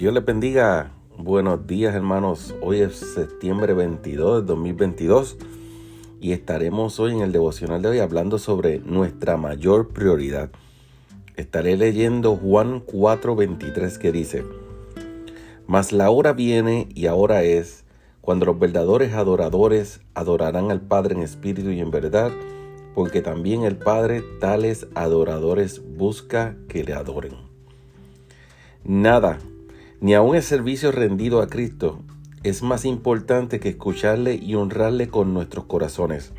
Dios les bendiga. Buenos días hermanos. Hoy es septiembre 22 de 2022 y estaremos hoy en el devocional de hoy hablando sobre nuestra mayor prioridad. Estaré leyendo Juan 4:23 que dice, Mas la hora viene y ahora es cuando los verdaderos adoradores adorarán al Padre en espíritu y en verdad, porque también el Padre tales adoradores busca que le adoren. Nada ni aun el servicio rendido a Cristo es más importante que escucharle y honrarle con nuestros corazones.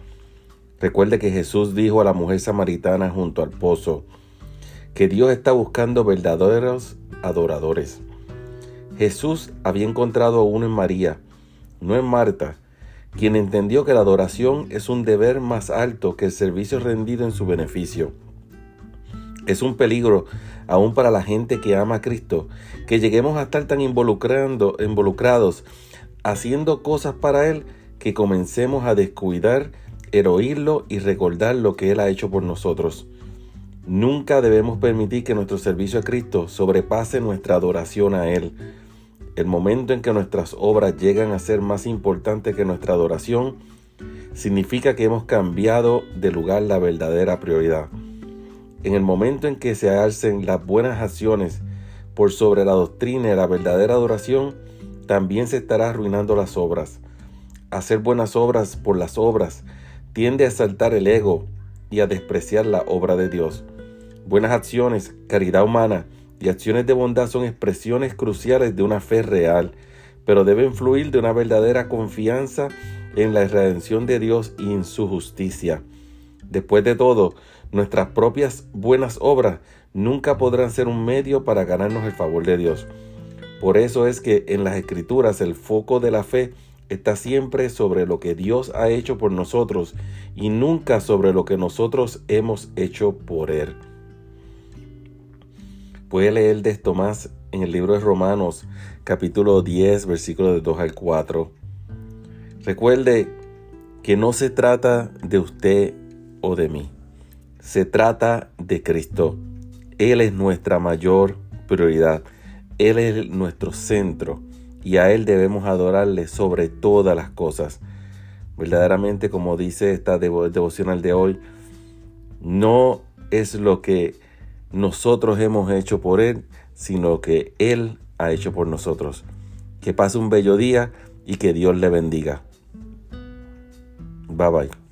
Recuerde que Jesús dijo a la mujer samaritana junto al pozo que Dios está buscando verdaderos adoradores. Jesús había encontrado uno en María, no en Marta, quien entendió que la adoración es un deber más alto que el servicio rendido en su beneficio. Es un peligro aún para la gente que ama a Cristo, que lleguemos a estar tan involucrando, involucrados haciendo cosas para Él que comencemos a descuidar el oírlo y recordar lo que Él ha hecho por nosotros. Nunca debemos permitir que nuestro servicio a Cristo sobrepase nuestra adoración a Él. El momento en que nuestras obras llegan a ser más importantes que nuestra adoración, significa que hemos cambiado de lugar la verdadera prioridad. En el momento en que se alcen las buenas acciones por sobre la doctrina y la verdadera adoración, también se estará arruinando las obras. Hacer buenas obras por las obras tiende a exaltar el ego y a despreciar la obra de Dios. Buenas acciones, caridad humana y acciones de bondad son expresiones cruciales de una fe real, pero deben fluir de una verdadera confianza en la redención de Dios y en su justicia. Después de todo, nuestras propias buenas obras nunca podrán ser un medio para ganarnos el favor de Dios. Por eso es que en las escrituras el foco de la fe está siempre sobre lo que Dios ha hecho por nosotros y nunca sobre lo que nosotros hemos hecho por Él. Puede leer de esto más en el libro de Romanos capítulo 10 versículos de 2 al 4. Recuerde que no se trata de usted o de mí. Se trata de Cristo. Él es nuestra mayor prioridad. Él es nuestro centro y a Él debemos adorarle sobre todas las cosas. Verdaderamente, como dice esta devocional de hoy, no es lo que nosotros hemos hecho por Él, sino que Él ha hecho por nosotros. Que pase un bello día y que Dios le bendiga. Bye bye.